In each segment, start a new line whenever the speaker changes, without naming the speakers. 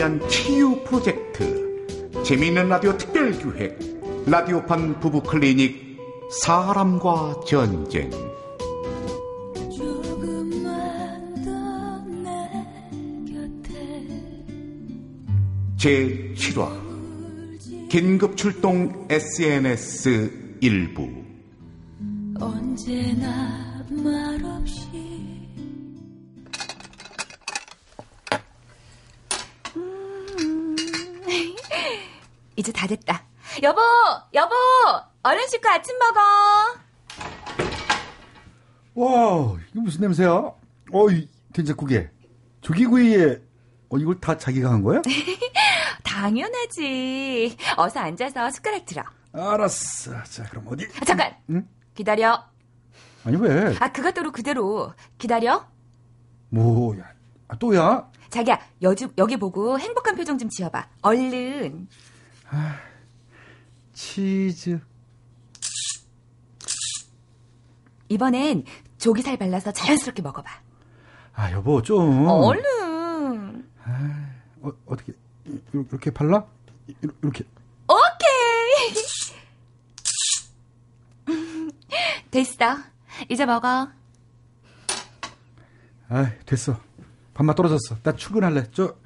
위한 치유 프로젝트 재미있는 라디오 특별기획 라디오판 부부 클리닉 사람과 전쟁. 제7화 긴급 출동 SNS 일부. 언제나 말없이
이제 다 됐다. 여보, 여보, 얼른 씻고 아침 먹어.
와, 이게 무슨 냄새야? 어이, 된장국에 조기구이에 어, 이걸 다 자기가 한 거야?
당연하지. 어서 앉아서 숟가락 들어.
알았어. 자, 그럼 어디?
아, 잠깐. 응? 기다려.
아니 왜?
아, 그것대로 그대로. 기다려.
뭐야? 아, 또야?
자기야, 여주, 여기 보고 행복한 표정 좀 지어봐. 얼른. 아,
치즈.
이번엔 조기살 발라서 자연스럽게 먹어봐.
아, 여보, 좀.
얼른.
아, 어, 어떻게, 이렇게 발라? 이렇게.
오케이! 됐어. 이제 먹어.
아, 됐어. 밥맛 떨어졌어. 나 출근할래. 저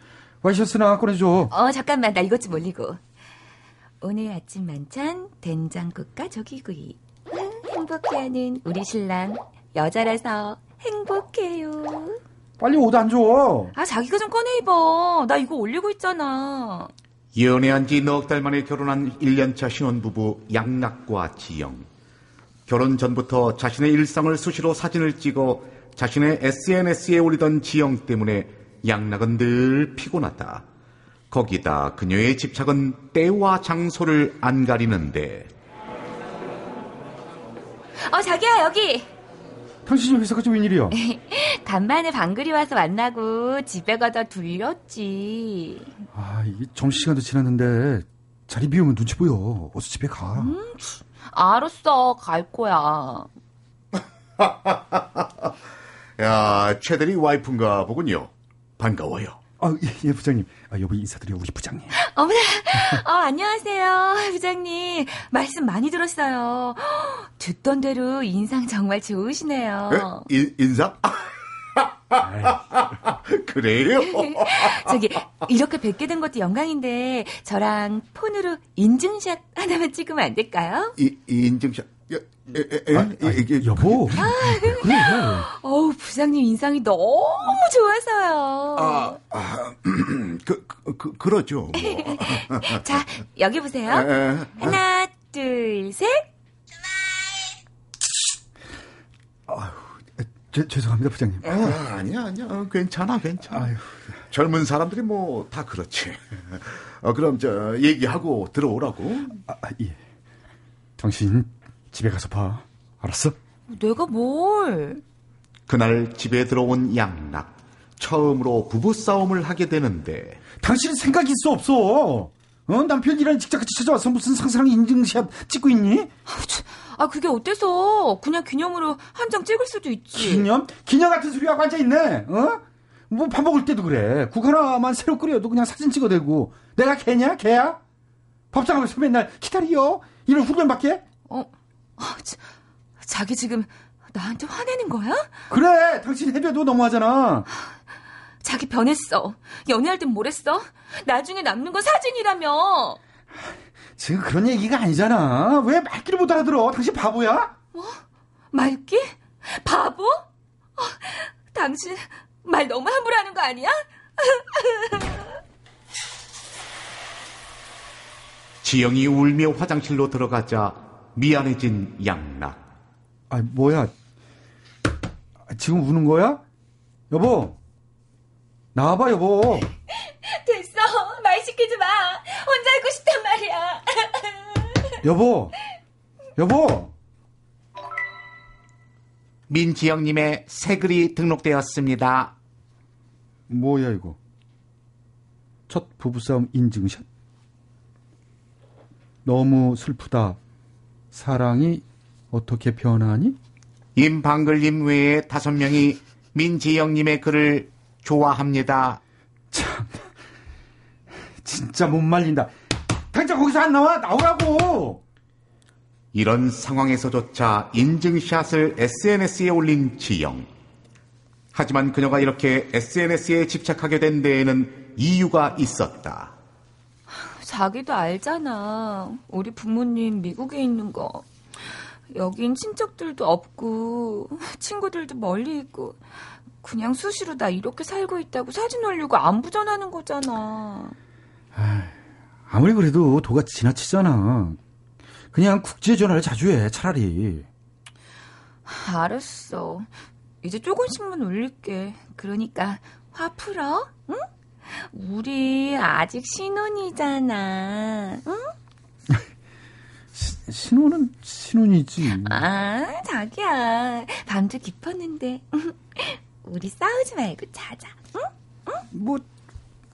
와이셔츠나 꺼내줘.
어, 잠깐만. 나 이것 좀 올리고. 오늘 아침 만찬 된장국과 조기구이. 행복해하는 우리 신랑 여자라서 행복해요.
빨리 옷 안 줘.
아, 자기가 좀 꺼내 입어. 나 이거 올리고 있잖아.
연애한 지 넉 달 만에 결혼한 1년차 신혼부부 양락과 지영. 결혼 전부터 자신의 일상을 수시로 사진을 찍어 자신의 SNS에 올리던 지영 때문에 양락은 늘 피곤하다. 거기다 그녀의 집착은 때와 장소를 안 가리는데.
어, 자기야, 여기.
당신이 회사가 좀 웬일이야?
간만에 방글이 와서 만나고 집에 가다 들렸지.
아, 이게 점심시간도 지났는데 자리 비우면 눈치 보여. 어서 집에 가. 음,
알았어, 갈 거야.
야, 최대리 와이프인가 보군요. 반가워요.
아, 예, 예, 부장님. 아, 여보 인사드려, 우리 부장님.
어머나, 어, 안녕하세요, 부장님. 말씀 많이 들었어요. 듣던 대로 인상 정말 좋으시네요.
에? 인, 인상? 그래요?
저기, 이렇게 뵙게 된 것도 영광인데, 저랑 폰으로 인증샷 하나만 찍으면 안 될까요?
이, 인증샷? 에, 에, 에,
아, 아, 이게 여보. 아, 그래.
어우 부장님 인상이 너무 좋아서요.
아, 아 그, 그, 그러죠. 뭐.
자 여기 보세요. 에, 에, 하나, 둘, 셋.
아유, 제, 죄송합니다 부장님.
아, 아니야 아니야 괜찮아 괜찮아. 아유. 젊은 사람들이 뭐 다 그렇지. 어, 그럼 저 얘기하고 들어오라고.
아, 예. 당신 집에 가서 봐. 알았어?
내가 뭘?
그날 집에 들어온 양락. 처음으로 부부싸움을 하게 되는데.
당신은 생각이 있어, 없어? 어? 남편이랑 직장같이 찾아와서 무슨 상상 인증샷 찍고 있니?
아, 그게 어때서? 그냥 기념으로 한 장 찍을 수도 있지.
기념? 기념 같은 소리하고 앉아있네, 어? 뭐 밥 먹을 때도 그래. 국 하나만 새로 끓여도 그냥 사진 찍어대고. 내가 개냐? 개야? 밥상에서 맨날 기다려? 이런 훈련밖에?
어, 아, 자, 자기 지금 나한테 화내는 거야?
그래, 당신 해배도 너무하잖아.
자기 변했어. 연애할 땐 뭐랬어? 나중에 남는 건 사진이라며.
지금 그런 얘기가 아니잖아. 왜 말귀를 못 알아들어? 당신 바보야?
뭐? 말귀? 바보? 어, 당신 말 너무 함부로 하는 거 아니야?
지영이 울며 화장실로 들어가자 미안해진 양락.
아, 뭐야. 지금 우는 거야? 여보. 나와봐, 여보.
됐어. 말 시키지 마. 혼자 있고 싶단 말이야.
여보. 여보.
민지영님의 새 글이 등록되었습니다.
뭐야, 이거? 첫 부부싸움 인증샷? 너무 슬프다. 사랑이 어떻게 변하니?
임방글님 외에 다섯 명이 민지영님의 글을 좋아합니다.
참, 진짜 못 말린다. 당장 거기서 안 나와 나오라고.
이런 상황에서조차 인증샷을 SNS에 올린 지영. 하지만 그녀가 이렇게 SNS에 집착하게 된 데에는 이유가 있었다.
자기도 알잖아. 우리 부모님 미국에 있는 거. 여긴 친척들도 없고, 친구들도 멀리 있고, 그냥 수시로 나 이렇게 살고 있다고 사진 올리고 안부 전하는 거잖아.
아무리 그래도 도가 지나치잖아. 그냥 국제 전화를 자주 해 차라리.
알았어. 이제 조금씩만 올릴게. 그러니까 화 풀어. 응? 우리 아직 신혼이잖아. 응?
신혼은 신혼이지.
아, 자기야. 밤도 깊었는데. 우리 싸우지 말고 자자. 응?
뭐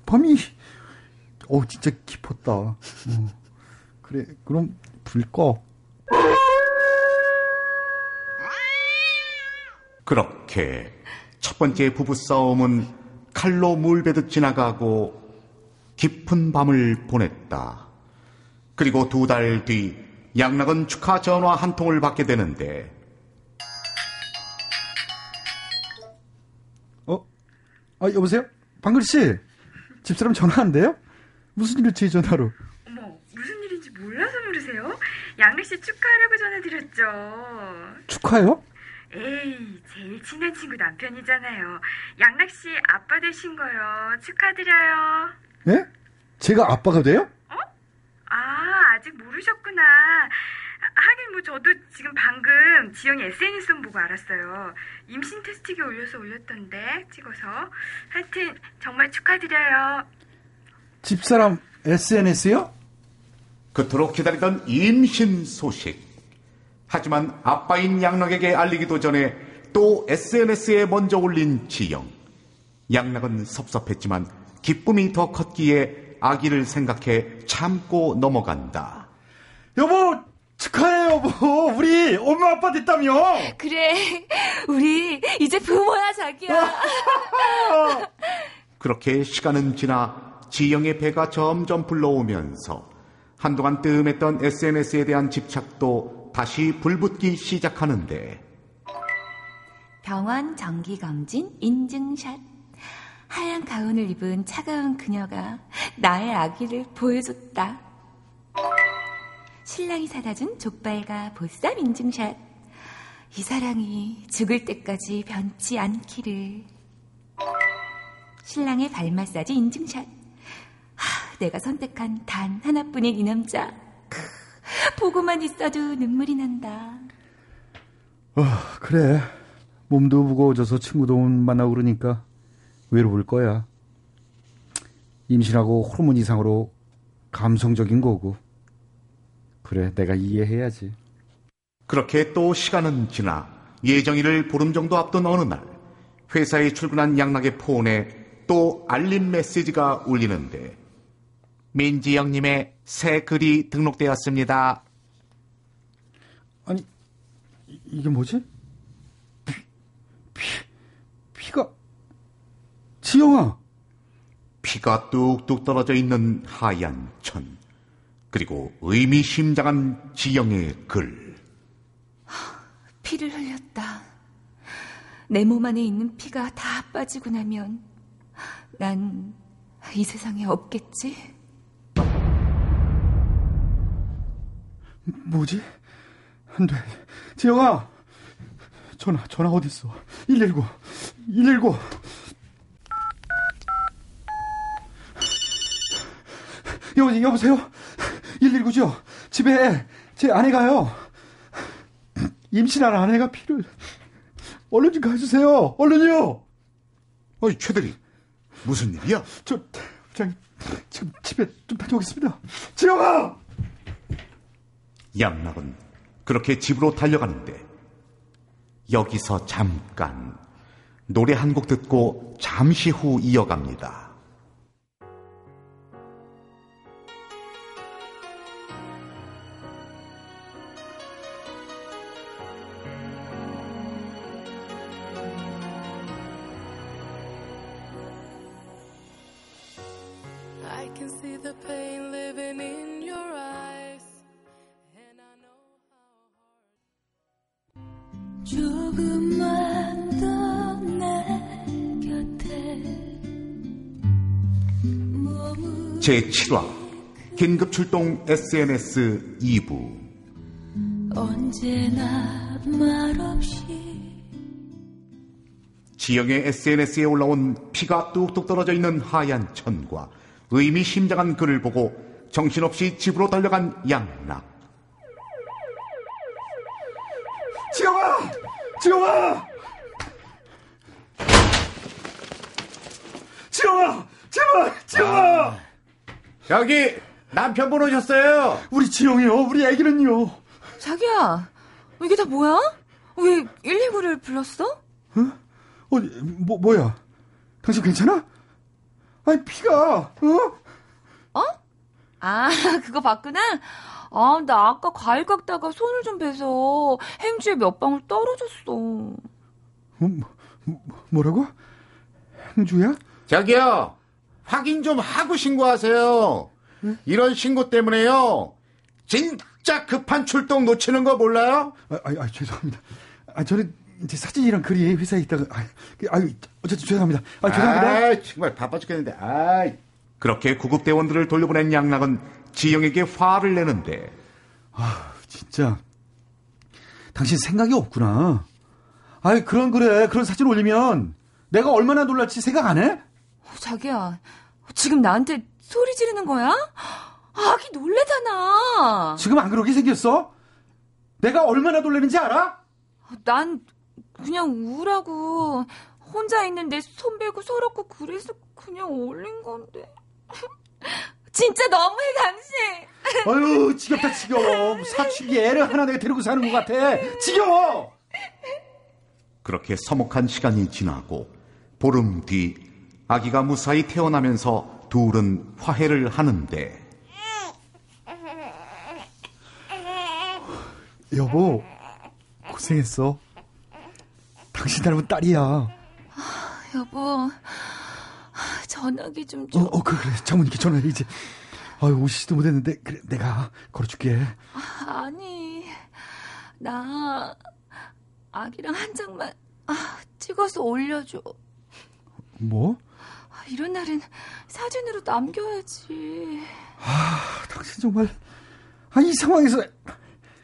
밤이 어 진짜 깊었다. 어. 그래 그럼 불 꺼.
그렇게 첫 번째 부부 싸움은 칼로 물베듯 지나가고 깊은 밤을 보냈다. 그리고 두 달 뒤 양락은 축하 전화 한 통을 받게 되는데
어? 아 여보세요? 방글 씨 집사람 전화한대요? 무슨 제 전화로?
어머, 무슨 일인지 몰라서 물으세요? 양래 씨 축하하려고 전화드렸죠.
축하요?
에이, 제일 친한 친구 남편이잖아요. 양락 씨 아빠 되신 거요. 축하드려요.
예? 제가 아빠가 돼요?
아, 아직 모르셨구나. 하긴 뭐 저도 지금 방금 지영이 SNS 좀 보고 알았어요. 임신 테스트기 올려서 올렸던데 찍어서. 하여튼 정말 축하드려요.
집사람 SNS요?
그토록 기다리던 임신 소식. 하지만 아빠인 양락에게 알리기도 전에 또 SNS에 먼저 올린 지영. 양락은 섭섭했지만 기쁨이 더 컸기에 아기를 생각해 참고 넘어간다.
여보 축하해 여보 우리 엄마 아빠 됐다며
그래. 우리 이제 부모야, 자기야.
그렇게 시간은 지나 지영의 배가 점점 불러오면서 한동안 뜸했던 SNS에 대한 집착도 다시 불붙기 시작하는데
병원 정기검진 인증샷. 하얀 가운을 입은 차가운 그녀가 나의 아기를 보여줬다. 신랑이 사다 준 족발과 보쌈 인증샷. 이 사랑이 죽을 때까지 변치 않기를. 신랑의 발 마사지 인증샷. 하, 내가 선택한 단 하나뿐인 이 남자. 크, 보고만 있어도 눈물이 난다.
어, 그래. 몸도 무거워져서 친구도 못 만나고 그러니까 외로울 거야. 임신하고 호르몬 이상으로 감성적인 거고. 그래 내가 이해해야지.
그렇게 또 시간은 지나 예정일을 보름 정도 앞둔 어느 날 회사에 출근한 양락의 폰에 또 알림 메시지가 울리는데 민지영님의 새 글이 등록되었습니다.
아니 이- 이게 뭐지? 피, 피, 피가 지영아
피가 뚝뚝 떨어져 있는 하얀 천 그리고 의미심장한 지영의 글
피를 흘렸다. 내 몸 안에 있는 피가 다 빠지고 나면 난 이 세상에 없겠지?
뭐지? 안 돼. 지영아! 전화, 전화 어딨어? 119, 119. 여, 여보세요? 119죠? 집에 제 아내가요. 임신한 아내가 피를. 얼른 좀 가주세요. 얼른요!
어이 최대리 무슨 일이야?
저, 부장님, 지금 집에 좀 다녀오겠습니다. 지영아!
양락은 그렇게 집으로 달려가는데 여기서 잠깐 노래 한 곡 듣고 잠시 후 이어갑니다.
I can see the pain
제7화 긴급 출동 SNS 2부
언제나 말없이
지영의 SNS에 올라온 피가 뚝뚝 떨어져 있는 하얀 천과 의미심장한 글을 보고 정신없이 집으로 달려간 양락.
지영아! 지영아! 지영아! 제발! 지영아!
여기 남편분 오셨어요.
우리 지영이요. 우리 애기는요.
자기야 이게 다 뭐야? 왜 119를 불렀어?
어디 뭐 뭐야? 당신 괜찮아? 아니 피가 어?
아 그거 봤구나 아 나 아까 과일 깎다가 손을 좀 베서 행주에 몇 방울 떨어졌어
어, 뭐, 뭐, 뭐라고? 행주야?
저기요. 확인 좀 하고 신고하세요. 이런 신고 때문에요. 진짜 급한 출동 놓치는 거 몰라요?
아, 아, 아 죄송합니다. 아 저는 이제 사진이랑 글이 회사에 있다가 아, 아 어쨌든 죄송합니다. 아 죄송합니다.
아, 정말 바빠 죽겠는데. 아, 그렇게 구급대원들을 돌려보낸 양락은 지영에게 화를 내는데
진짜 당신 생각이 없구나. 아이 그런 그래 그런 사진 올리면 내가 얼마나 놀랄지 생각 안 해?
어, 자기야 지금 나한테 소리 지르는 거야? 아기 놀래잖아
지금 안 그러게 생겼어? 내가 얼마나 놀라는지 알아?
난 그냥 우울하고 혼자 있는데 손 베고 서럽고 그래서 그냥 올린 건데 진짜 너무해 당신.
아유 지겹다 지겨워. 사춘기 애를 하나 내가 데리고 사는 것 같아. 지겨워!
그렇게 서먹한 시간이 지나고 보름 뒤 아기가 무사히 태어나면서 둘은 화해를 하는데.
여보 고생했어. 당신 닮은 딸이야.
여보 전화기 좀
어,
줘.
어 그래 그래 장모님께 전화해 이제 아유 오시지도 못했는데 그래 내가 걸어줄게
아니 나 아기랑 한 장만 아, 찍어서 올려줘.
뭐?
아, 이런 날은 사진으로 남겨야지.
당신 정말 아 이 상황에서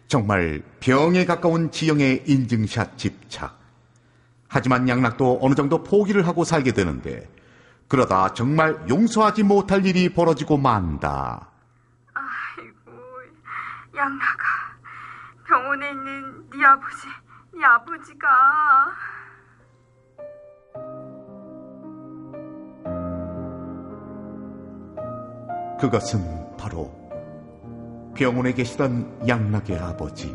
정말 병에 가까운 지영의 인증샷 집착. 하지만 양락도 어느 정도 포기를 하고 살게 되는데 그러다 정말 용서하지 못할 일이 벌어지고 만다.
아이고, 양나가 병원에 있는 네 아버지, 네 아버지가
그것은 바로 병원에 계시던 양락의 아버지,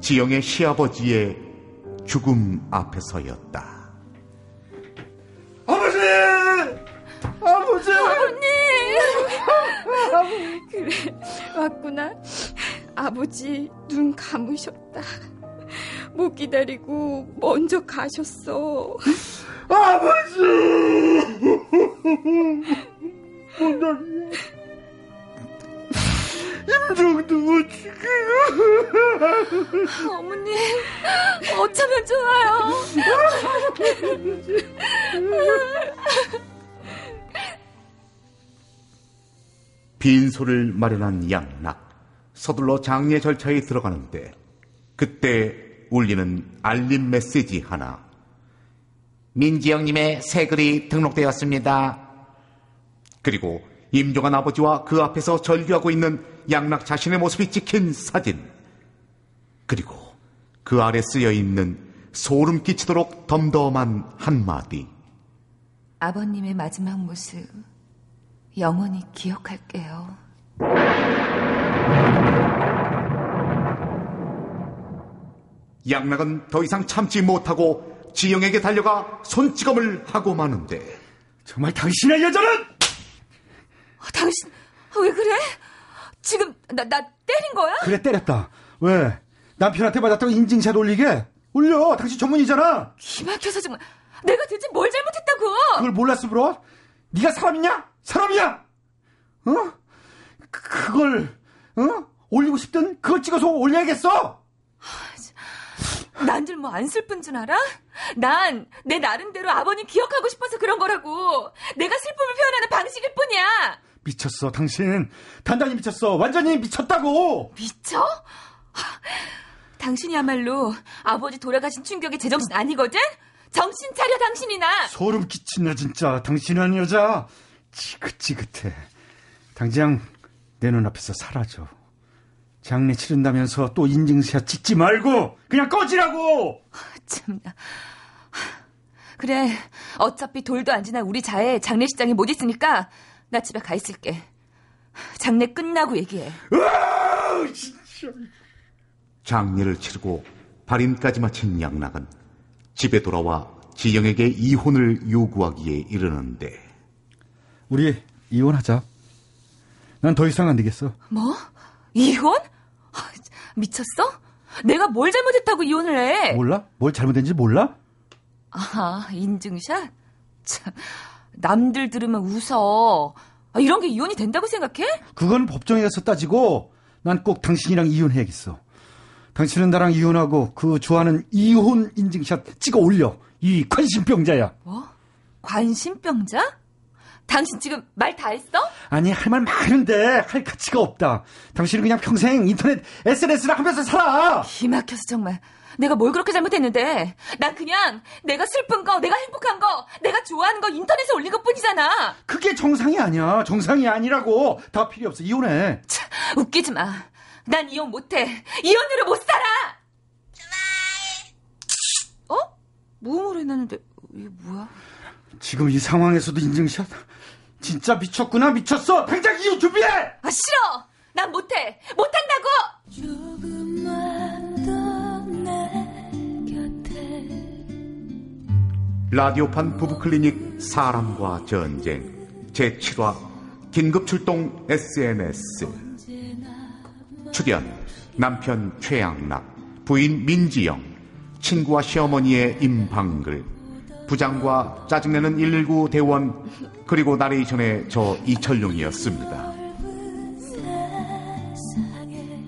지영의 시아버지의 죽음 앞에서였다.
그래, 왔구나. 아버지 눈 감으셨다. 못 기다리고 먼저 가셨어.
아버지 임정도 죽이고
어머님, 어쩌면 좋아
빈소를 마련한 양락. 서둘러 장례 절차에 들어가는데 그때 울리는 알림 메시지 하나. 민지영님의 새 글이 등록되었습니다. 그리고 임종한 아버지와 그 앞에서 절규하고 있는 양락 자신의 모습이 찍힌 사진. 그리고 그 아래 쓰여 있는 소름 끼치도록 덤덤한 한마디.
아버님의 마지막 모습 영원히 기억할게요.
양락은 더 이상 참지 못하고 지영에게 달려가 손찌검을 하고 마는데.
정말 당신의 여자는!
아, 당신 아, 왜 그래? 지금 나, 나 때린 거야?
그래 때렸다. 왜? 남편한테 맞았다고 인증샷 올리게? 올려! 당신 전문이잖아!
기막혀서 정말 내가 대체 뭘 잘못했다고?
그걸 몰랐어 브로 네가 사람이냐 사람이야 어? 그- 그걸 어? 올리고 싶든 그걸 찍어서 올려야겠어.
난들 뭐안 슬픈 줄 알아? 난 내 나름대로 아버님 기억하고 싶어서 그런 거라고. 내가 슬픔을 표현하는 방식일 뿐이야.
미쳤어, 당신. 단단히 미쳤어. 완전히 미쳤다고.
미쳐? 하, 당신이야말로 아버지 돌아가신 충격에 제정신 아니거든? 정신 차려 당신이나.
소름 끼친다 진짜. 당신은 여자 지긋지긋해. 당장 내 눈앞에서 사라져. 장례 치른다면서 또 인증샷 찍지 말고 그냥 꺼지라고.
참나. 그래, 어차피 돌도 안 지난 우리 자에 장례식장에 못 있으니까 나 집에 가 있을게. 장례 끝나고 얘기해.
으아, 진짜.
장례를 치르고 발인까지 마친 양락은 집에 돌아와 지영에게 이혼을 요구하기에 이르는데
우리 이혼하자. 난 더 이상 안 되겠어.
뭐? 이혼? 아, 미쳤어? 내가 뭘 잘못했다고 이혼을 해?
몰라? 뭘 잘못된지 몰라?
아, 인증샷? 참, 남들 들으면 웃어. 아, 이런 게 이혼이 된다고 생각해?
그건 법정에 가서 따지고 난 꼭 당신이랑 이혼해야겠어. 당신은 나랑 이혼하고 그 좋아하는 이혼 인증샷 찍어 올려. 이 관심병자야.
뭐? 관심병자? 당신 지금 말 다 했어?
아니 할 말 많은데 할 가치가 없다. 당신은 그냥 평생 인터넷 SNS를 하면서 살아.
기막혀서 정말. 내가 뭘 그렇게 잘못했는데. 난 그냥 내가 슬픈 거, 내가 행복한 거, 내가 좋아하는 거 인터넷에 올린 것 뿐이잖아.
그게 정상이 아니야. 정상이 아니라고. 다 필요 없어. 이혼해.
참, 웃기지 마. 난 이혼 못해. 이혼으로 못 살아. 어? 무음으로 해놨는데 이게 뭐야?
지금 이 상황에서도 인증샷? 진짜 미쳤구나 미쳤어. 당장 이혼 준비해.
아 싫어. 난 못해. 못한다고.
조금만 더내 곁에
라디오판 부부클리닉 사람과 전쟁 제7화 긴급출동 SNS 출연 남편 최양락 부인 민지영 친구와 시어머니의 임방글 부장과 짜증내는 119 대원 그리고 나레이션의 저 이철용이었습니다.